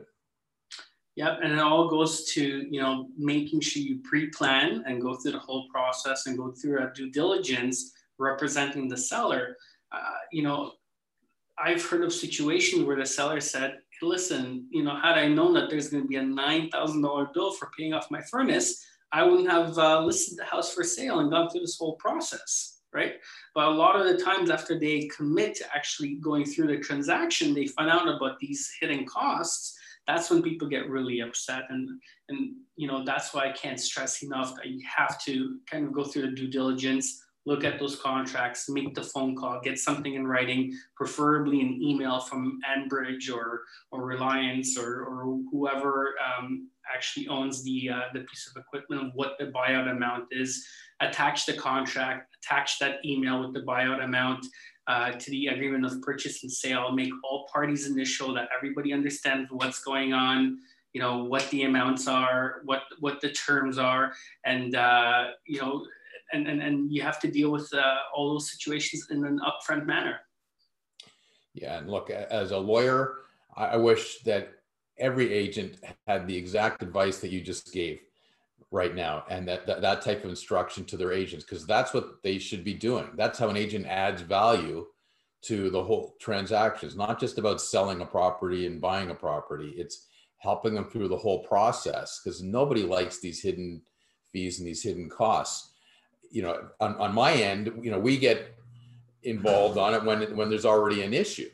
Speaker 2: Yep, and it all goes to you know making sure you pre-plan and go through the whole process and go through a due diligence representing the seller. Uh, you know, I've heard of situations where the seller said, "Listen, you know, had I known that there's going to be a nine thousand dollar bill for paying off my furnace, I wouldn't have uh, listed the house for sale and gone through this whole process, right? But a lot of the times after they commit to actually going through the transaction, they find out about these hidden costs. That's when people get really upset. And, and you know, that's why I can't stress enough that you have to kind of go through the due diligence, look at those contracts, make the phone call, get something in writing, preferably an email from Enbridge or, or Reliance or, or whoever um, actually owns the, uh, the piece of equipment of what the buyout amount is, attach the contract, attach that email with the buyout amount uh, to the agreement of purchase and sale, make all parties initial that everybody understands what's going on, you know, what the amounts are, what, what the terms are, and, uh, you know, and, and, and you have to deal with uh, all those situations in an upfront manner.
Speaker 3: Yeah, and look, as a lawyer, I wish that every agent had the exact advice that you just gave right now and that, that, that type of instruction to their agents because that's what they should be doing. That's how an agent adds value to the whole transaction. It's not just about selling a property and buying a property. It's helping them through the whole process because nobody likes these hidden fees and these hidden costs you know on, on my end you know we get involved on it when when there's already an issue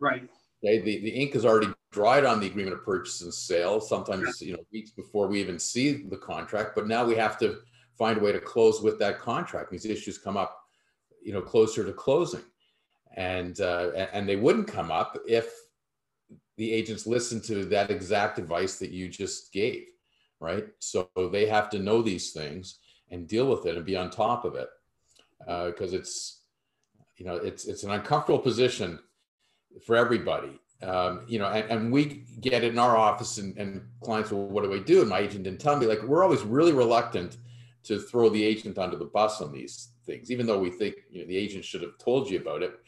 Speaker 2: right
Speaker 3: okay the, the ink is already dried on the agreement of purchase and sale, sometimes you know weeks before we even see the contract. But now we have to find a way to close with that contract. These issues come up, you know, closer to closing, and uh, and they wouldn't come up if the agents listen to that exact advice that you just gave, right? So they have to know these things and deal with it and be on top of it. Because uh, it's you know it's it's an uncomfortable position for everybody. Um, you know and, and, we get it in our office and, and clients well what do i do? And my agent didn't tell me. Like we're always really reluctant to throw the agent under the bus on these things even though we think you know the agent should have told you about it.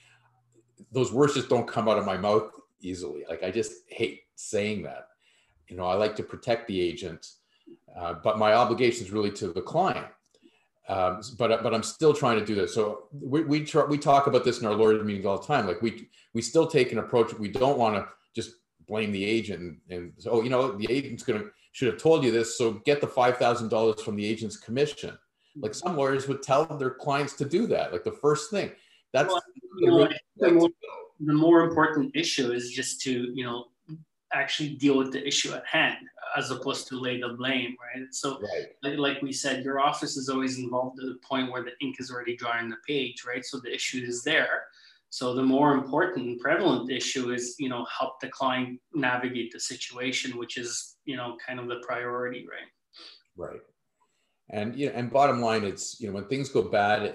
Speaker 3: Those words just don't come out of my mouth easily. Like i just hate saying that. You know i like to protect the agent uh, but my obligation is really to the client um, but but I'm still trying to do this. So we we try, we talk about this in our lawyer meetings all the time. Like we we still take an approach. We don't want to just blame the agent and, and say, oh you know the agent's gonna should have told you this. So get the five thousand dollars from the agent's commission. Like some lawyers would tell their clients to do that. Like the first thing. That's well,
Speaker 2: you know, the, more, the more important issue is just to you know actually deal with the issue at hand as opposed to lay the blame, right? So, right. like we said, your office is always involved to the point where the ink is already on the page, right? So the issue is there. So the more important and prevalent issue is, you know, help the client navigate the situation, which is, you know, kind of the priority, right?
Speaker 3: Right. And you know, and bottom line, it's you know, when things go bad,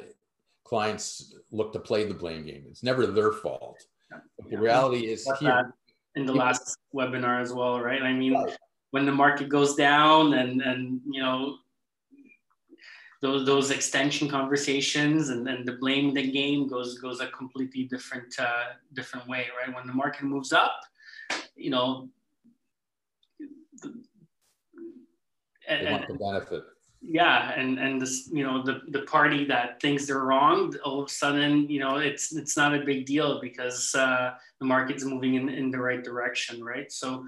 Speaker 3: clients look to play the blame game. It's never their fault. Yeah. the reality is here.
Speaker 2: In the last webinar as well, right? I mean, right. when the market goes down and and you know those those extension conversations and then the blame the game goes goes a completely different uh, different way right? When the market moves up you know
Speaker 3: and, they want the benefit
Speaker 2: yeah and and this you know the the party that thinks they're wrong all of a sudden you know it's it's not a big deal because uh, the market's moving in, in the right direction right? So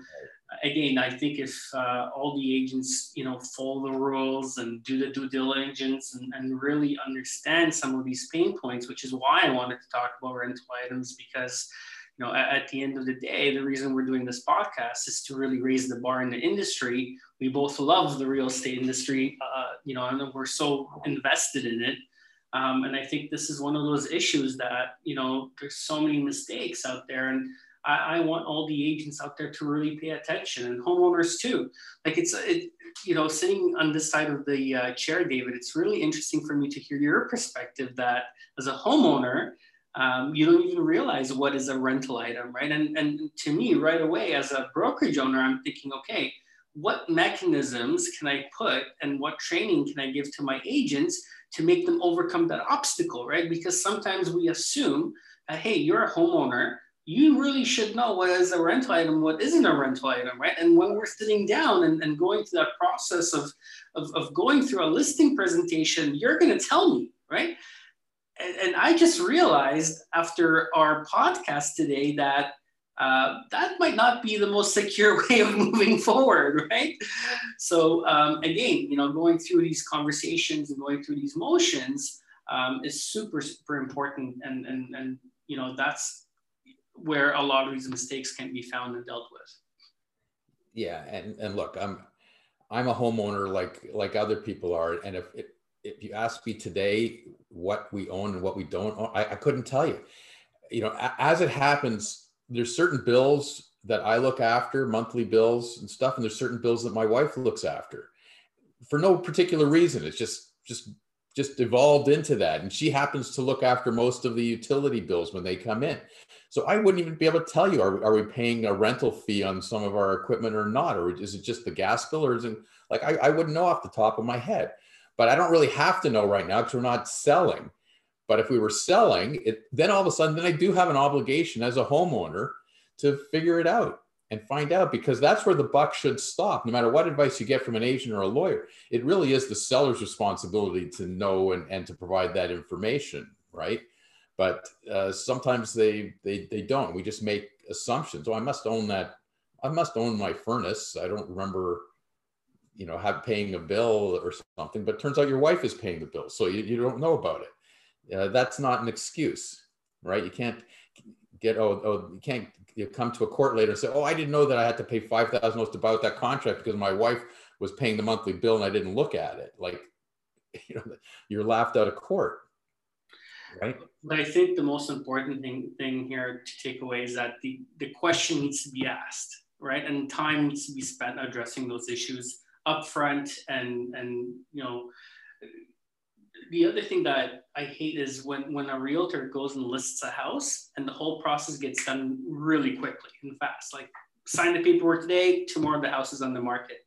Speaker 2: again, I think if uh, all the agents, you know, follow the rules and do the due diligence and, and really understand some of these pain points, which is why I wanted to talk about rental items because, you know, at, at the end of the day, the reason we're doing this podcast is to really raise the bar in the industry. We both love the real estate industry, uh, you know, and we're so invested in it. Um, and I think this is one of those issues that, you know, there's so many mistakes out there. And I, I, want all the agents out there to really pay attention and homeowners too. Like it's, it, you know, sitting on this side of the uh, chair, David, it's really interesting for me to hear your perspective that as a homeowner, um, you don't even realize what is a rental item, right? And, and to me, right away, as a brokerage owner, I'm thinking, okay, what mechanisms can I put and what training can I give to my agents to make them overcome that obstacle, right? Because sometimes we assume that, hey, you're a homeowner, you really should know what is a rental item, what isn't a rental item, right? And when we're sitting down and, and going through that process of, of, of going through a listing presentation, you're going to tell me, right? And, and, I just realized after our podcast today that uh, that might not be the most <laughs> secure way of moving forward, right? So um, again, you know, going through these conversations and going through these motions um, is super, super important, and and and you know that's where a lot of these mistakes can be found and dealt with.
Speaker 3: Yeah, and and look, I'm I'm a homeowner like like other people are, and if if you ask me today what we own and what we don't own, I, I couldn't tell you. You know, as it happens, there's certain bills that I look after, monthly bills and stuff, and there's certain bills that my wife looks after for no particular reason. It's just just just evolved into that, and she happens to look after most of the utility bills when they come in. So I wouldn't even be able to tell you, are, are we paying a rental fee on some of our equipment or not? Or is it just the gas bill or is it like, I, I wouldn't know off the top of my head, but I don't really have to know right now because we're not selling. But if we were selling it, then all of a sudden, then I do have an obligation as a homeowner to figure it out and find out because that's where the buck should stop. No matter what advice you get from an agent or a lawyer, it really is the seller's responsibility to know and, and to provide that information, right? but uh, sometimes they, they they don't. We just make assumptions. Oh, I must own that. I must own my furnace. I don't remember, you know, have paying a bill or something. But turns out your wife is paying the bill, so you, you don't know about it. Uh, that's not an excuse, right? You can't get oh oh you can't you come to a court later and say oh I didn't know that I had to pay five thousand dollars to buy out that contract because my wife was paying the monthly bill and I didn't look at it. Like, <laughs> you know, you're laughed out of court right?
Speaker 2: But I think the most important thing, thing here to take away is that the, the question needs to be asked, right? And time needs to be spent addressing those issues upfront and, and you know, the other thing that I hate is when, when a realtor goes and lists a house and the whole process gets done really quickly and fast. Like sign the paperwork today, tomorrow the house is on the market.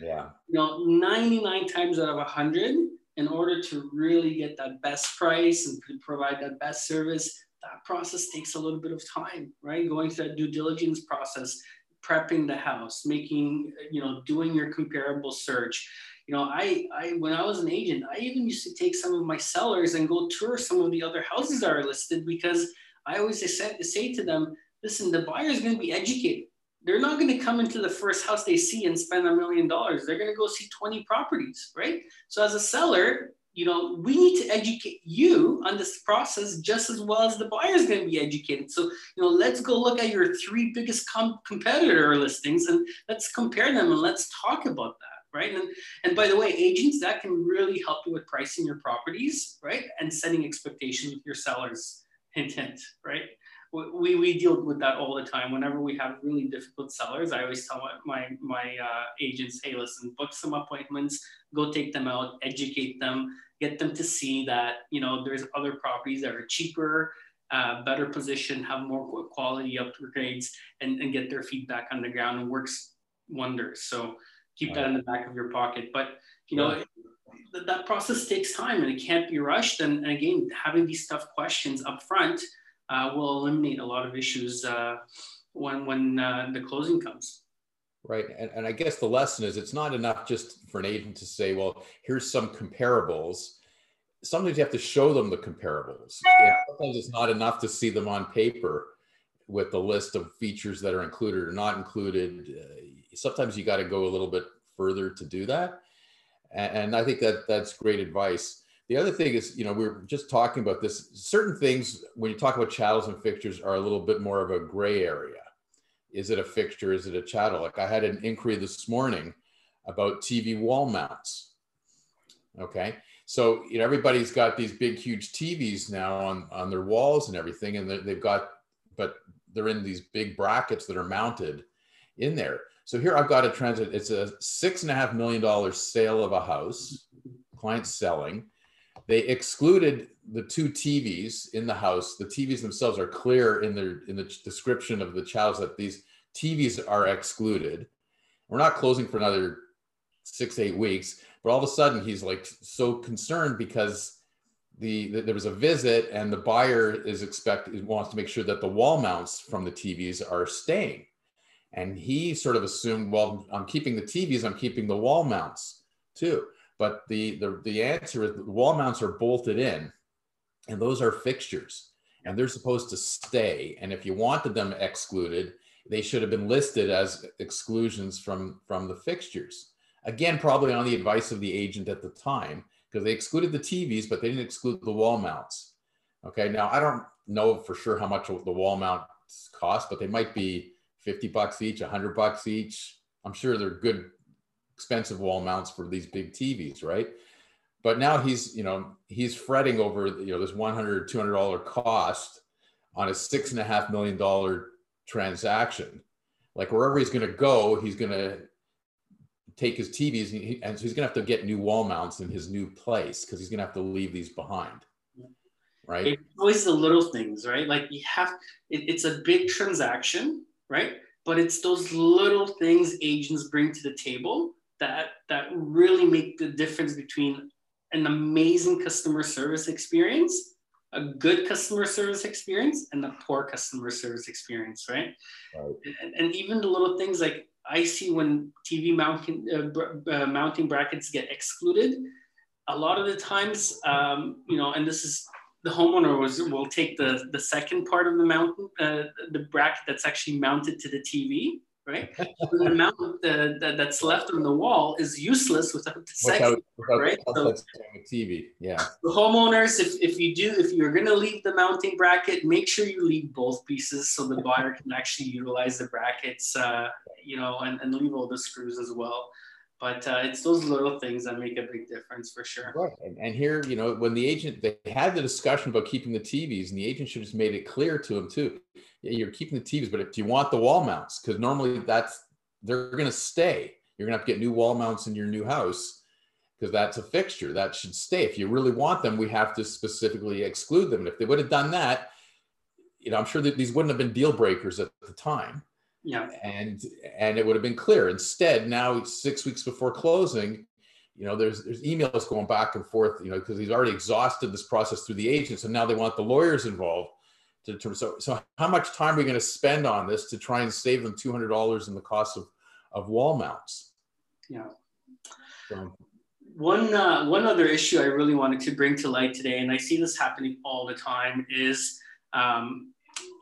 Speaker 3: Yeah.
Speaker 2: You know, 99 times out of 100, in order to really get that best price and provide that best service, that process takes a little bit of time, right? Going through that due diligence process, prepping the house, making, you know, doing your comparable search. You know, I, I, when I was an agent, I even used to take some of my sellers and go tour some of the other houses that are listed because I always say, say to them, listen, the buyer is going to be educated they're not going to come into the first house they see and spend a million dollars. They're going to go see 20 properties, right? So as a seller, you know, we need to educate you on this process just as well as the buyer is going to be educated. So, you know, let's go look at your three biggest com- competitor listings and let's compare them and let's talk about that, right? And, and by the way, agents, that can really help you with pricing your properties, right? And setting expectations with your sellers, hint, hint, right? we, we deal with that all the time. Whenever we have really difficult sellers, I always tell my, my uh, agents, hey, listen, book some appointments, go take them out, educate them, get them to see that, you know, there's other properties that are cheaper, uh, better position, have more quality upgrades, and, and get their feedback on the ground and works wonders. So keep that in the back of your pocket. But, you know, that process takes time and it can't be rushed. And, and again, having these tough questions up front, uh, will eliminate a lot of issues uh, when when uh, the closing comes.
Speaker 3: Right, and, and I guess the lesson is it's not enough just for an agent to say, well, here's some comparables. Sometimes you have to show them the comparables. sometimes it's not enough to see them on paper with the list of features that are included or not included. Uh, sometimes you got to go a little bit further to do that. And, and I think that that's great advice. The other thing is, you know, we are just talking about this. Certain things, when you talk about chattels and fixtures, are a little bit more of a gray area. Is it a fixture? Is it a chattel? Like I had an inquiry this morning about TV wall mounts. Okay. So, you know, everybody's got these big, huge TVs now on, on their walls and everything. And they've got, but they're in these big brackets that are mounted in there. So here I've got a transit. It's a six and a half million dollar sale of a house, client selling they excluded the two TVs in the house. The TVs themselves are clear in the in the description of the chattels that these TVs are excluded. We're not closing for another six eight weeks, but all of a sudden he's like so concerned because the, the there was a visit and the buyer is expect wants to make sure that the wall mounts from the TVs are staying. And he sort of assumed, well, I'm keeping the TVs, I'm keeping the wall mounts too. But the, the, the answer is the wall mounts are bolted in and those are fixtures and they're supposed to stay. And if you wanted them excluded, they should have been listed as exclusions from, from the fixtures. Again, probably on the advice of the agent at the time, because they excluded the TVs, but they didn't exclude the wall mounts. Okay, now I don't know for sure how much the wall mounts cost, but they might be 50 bucks each, 100 bucks each. I'm sure they're good expensive wall mounts for these big TVs, right? But now he's, you know, he's fretting over, you know, this 100, 200 dollar cost on a six and a half million dollar transaction. Like wherever he's going to go, he's going to take his TVs and, he, and so he's going to have to get new wall mounts in his new place because he's going to have to leave these behind. Right.
Speaker 2: It's always the little things, right? Like you have, it, it's a big transaction, right? But it's those little things agents bring to the table that that really make the difference between an amazing customer service experience a good customer service experience and a poor customer service experience right, right. And, and, even the little things like i see when tv mounting uh, uh, mounting brackets get excluded a lot of the times um, you know and this is the homeowner was, will take the, the second part of the mountain, uh, the bracket that's actually mounted to the TV, right? the amount that, that's left on the wall is useless without the second, without, right? So,
Speaker 3: TV, yeah.
Speaker 2: The homeowners, if, if you do, if you're gonna leave the mounting bracket, make sure you leave both pieces so the buyer can actually utilize the brackets, uh, you know, and, and leave all the screws as well. But uh, it's those little things that make a big difference for sure.
Speaker 3: Right. And, and, here, you know, when the agent they had the discussion about keeping the TVs, and the agent should have made it clear to him too. Yeah, you're keeping the TVs, but if you want the wall mounts, because normally that's they're going to stay. You're going to have to get new wall mounts in your new house because that's a fixture that should stay. If you really want them, we have to specifically exclude them. And if they would have done that, you know, I'm sure that these wouldn't have been deal breakers at the time.
Speaker 2: Yeah.
Speaker 3: And and it would have been clear. Instead, now six weeks before closing, you know, there's there's emails going back and forth, you know, because he's already exhausted this process through the agents, and now they want the lawyers involved. To, to so so how much time are we going to spend on this to try and save them two hundred dollars in the cost of of wall mounts?
Speaker 2: Yeah. So. One uh, one other issue I really wanted to bring to light today, and I see this happening all the time, is um,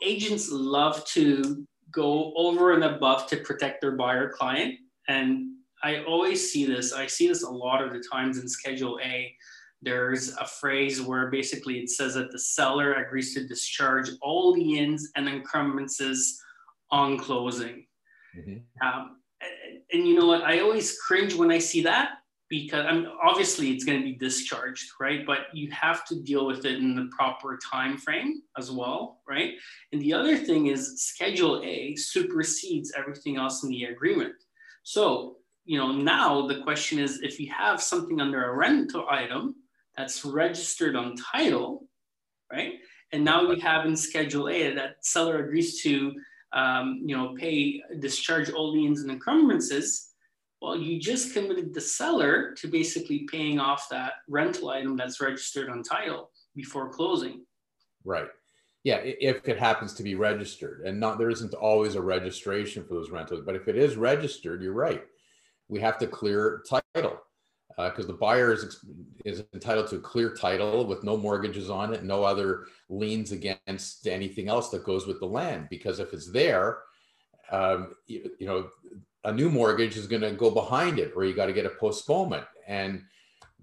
Speaker 2: agents love to go over and above to protect their buyer client. And I always see this. I see this a lot of the times in Schedule A. There's a phrase where basically it says that the seller agrees to discharge all liens and encumbrances on closing. Mm-hmm. Um, and, and you know what? I always cringe when I see that because I mean, obviously it's going to be discharged, right? But you have to deal with it in the proper time frame as well, right? And the other thing is Schedule A supersedes everything else in the agreement. So, you know, now the question is if you have something under a rental item that's registered on title, right? And now we have in Schedule A that seller agrees to, um, you know, pay discharge all liens and encumbrances well, you just committed the seller to basically paying off that rental item that's registered on title before closing.
Speaker 3: Right. Yeah, if it happens to be registered, and not there isn't always a registration for those rentals, but if it is registered, you're right. We have to clear title because uh, the buyer is, is entitled to a clear title with no mortgages on it, no other liens against anything else that goes with the land. Because if it's there, um, you, you, know, a new mortgage is going to go behind it, or you got to get a postponement. And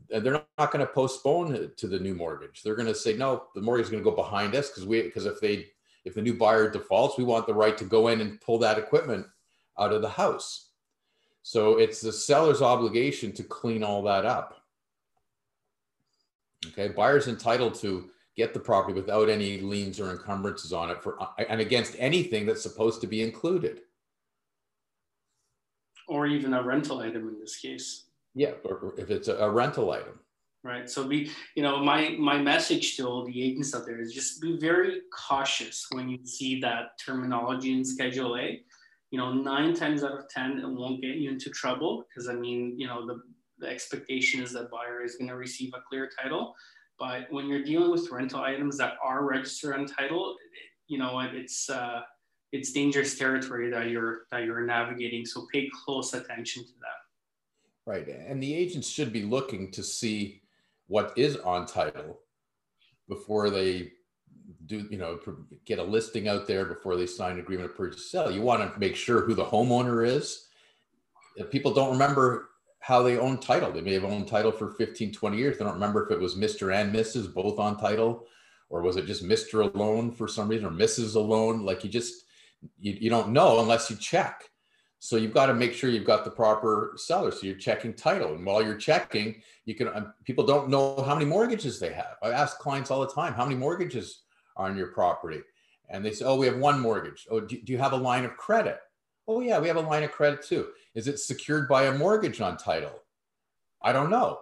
Speaker 3: they're not going to postpone it to the new mortgage. They're going to say, no, the mortgage is going to go behind us because we because if they if the new buyer defaults, we want the right to go in and pull that equipment out of the house. So it's the seller's obligation to clean all that up. Okay, buyer's entitled to get the property without any liens or encumbrances on it for and against anything that's supposed to be included
Speaker 2: or even a rental item in this case.
Speaker 3: Yeah, or if it's a rental item.
Speaker 2: Right. So be, you know, my my message to all the agents out there is just be very cautious when you see that terminology in Schedule A. You know, nine times out of ten, it won't get you into trouble because I mean, you know, the the expectation is that buyer is going to receive a clear title. But when you're dealing with rental items that are registered on title, you know, it's uh, it's dangerous territory that you're that you're navigating. So pay close attention to that.
Speaker 3: Right, and the agents should be looking to see what is on title before they do you know get a listing out there before they sign an agreement to purchase sell you want to make sure who the homeowner is if people don't remember how they own title they may have owned title for 15 20 years they don't remember if it was mr and mrs both on title or was it just mr alone for some reason or mrs alone like you just you, you don't know unless you check. So you've got to make sure you've got the proper seller. So you're checking title, and while you're checking, you can. Um, people don't know how many mortgages they have. I ask clients all the time, how many mortgages are on your property, and they say, oh, we have one mortgage. Oh, do, do you have a line of credit? Oh yeah, we have a line of credit too. Is it secured by a mortgage on title? I don't know.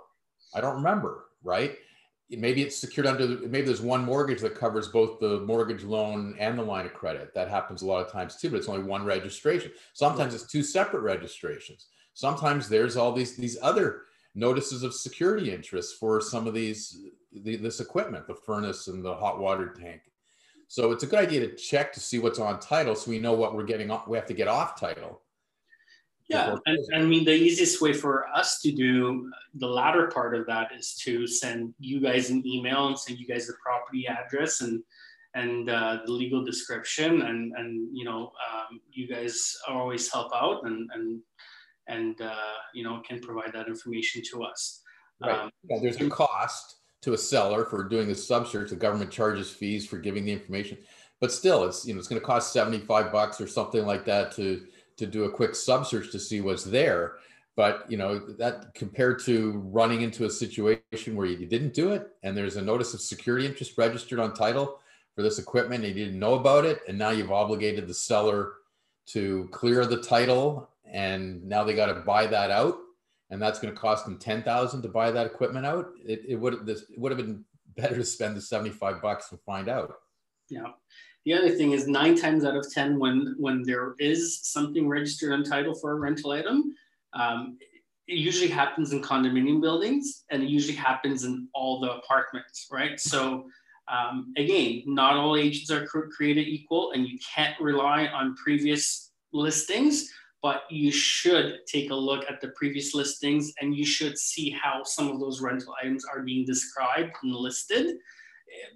Speaker 3: I don't remember. Right maybe it's secured under maybe there's one mortgage that covers both the mortgage loan and the line of credit. That happens a lot of times too but it's only one registration. Sometimes it's two separate registrations. Sometimes there's all these these other notices of security interest for some of these the, this equipment the furnace and the hot water tank. So it's a good idea to check to see what's on title so we know what we're getting off we have to get off title
Speaker 2: yeah, and, I mean the easiest way for us to do the latter part of that is to send you guys an email and send you guys the property address and and uh, the legal description and and you know um, you guys always help out and and and uh, you know can provide that information to us.
Speaker 3: Right. Um, yeah, there's a cost to a seller for doing the sub search. The government charges fees for giving the information, but still, it's you know it's going to cost 75 bucks or something like that to to do a quick sub search to see what's there. but you know that compared to running into a situation where you didn't do it and there's a notice of security interest registered on title for this equipment and you didn't know about it and now you've obligated the seller to clear the title and now they got to buy that out and that's going to cost them 10,000 to buy that equipment out it, it would this would have been <laughs> better to spend the 75 bucks and find out
Speaker 2: yeah the other thing is nine times out of 10 when when there is something registered on title for a rental item um, it usually happens in condominium buildings and it usually happens in all the apartments right so um, again not all agents are created equal and you can't rely on previous listings but you should take a look at the previous listings and you should see how some of those rental items are being described and listed.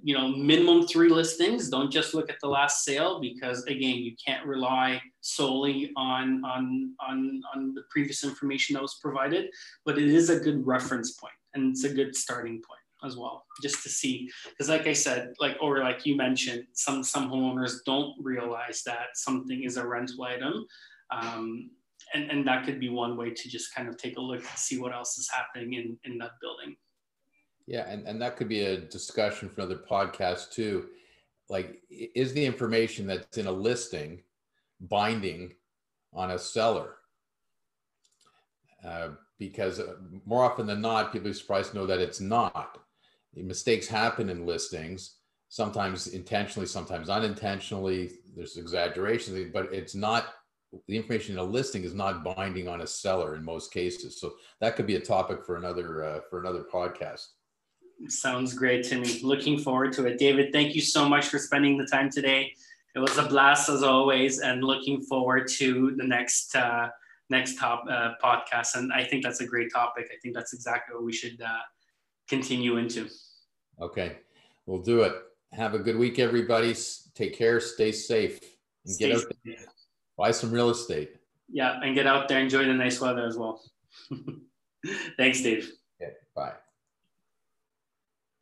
Speaker 2: You know, minimum three listings. Don't just look at the last sale because again, you can't rely solely on on on on the previous information that was provided. But it is a good reference point and it's a good starting point as well, just to see. Because like I said, like or like you mentioned, some some homeowners don't realize that something is a rental item um, and, and that could be one way to just kind of take a look and see what else is happening in, in that building.
Speaker 3: Yeah, and, and that could be a discussion for another podcast too. Like, is the information that's in a listing binding on a seller? Uh, because uh, more often than not, people are surprised to know that it's not. Mistakes happen in listings, sometimes intentionally, sometimes unintentionally. There's exaggeration, but it's not the information in a listing is not binding on a seller in most cases. So that could be a topic for another uh, for another podcast.
Speaker 2: Sounds great to me. Looking forward to it. David, thank you so much for spending the time today. It was a blast as always, and looking forward to the next uh, next top uh, podcast. And I think that's a great topic. I think that's exactly what we should uh, continue into.
Speaker 3: Okay, we'll do it. Have a good week, everybody. Take care. Stay safe. And stay get out there buy some real estate.
Speaker 2: Yeah, and get out there, enjoy the nice weather as well. <laughs> Thanks, Dave.
Speaker 3: Okay, bye.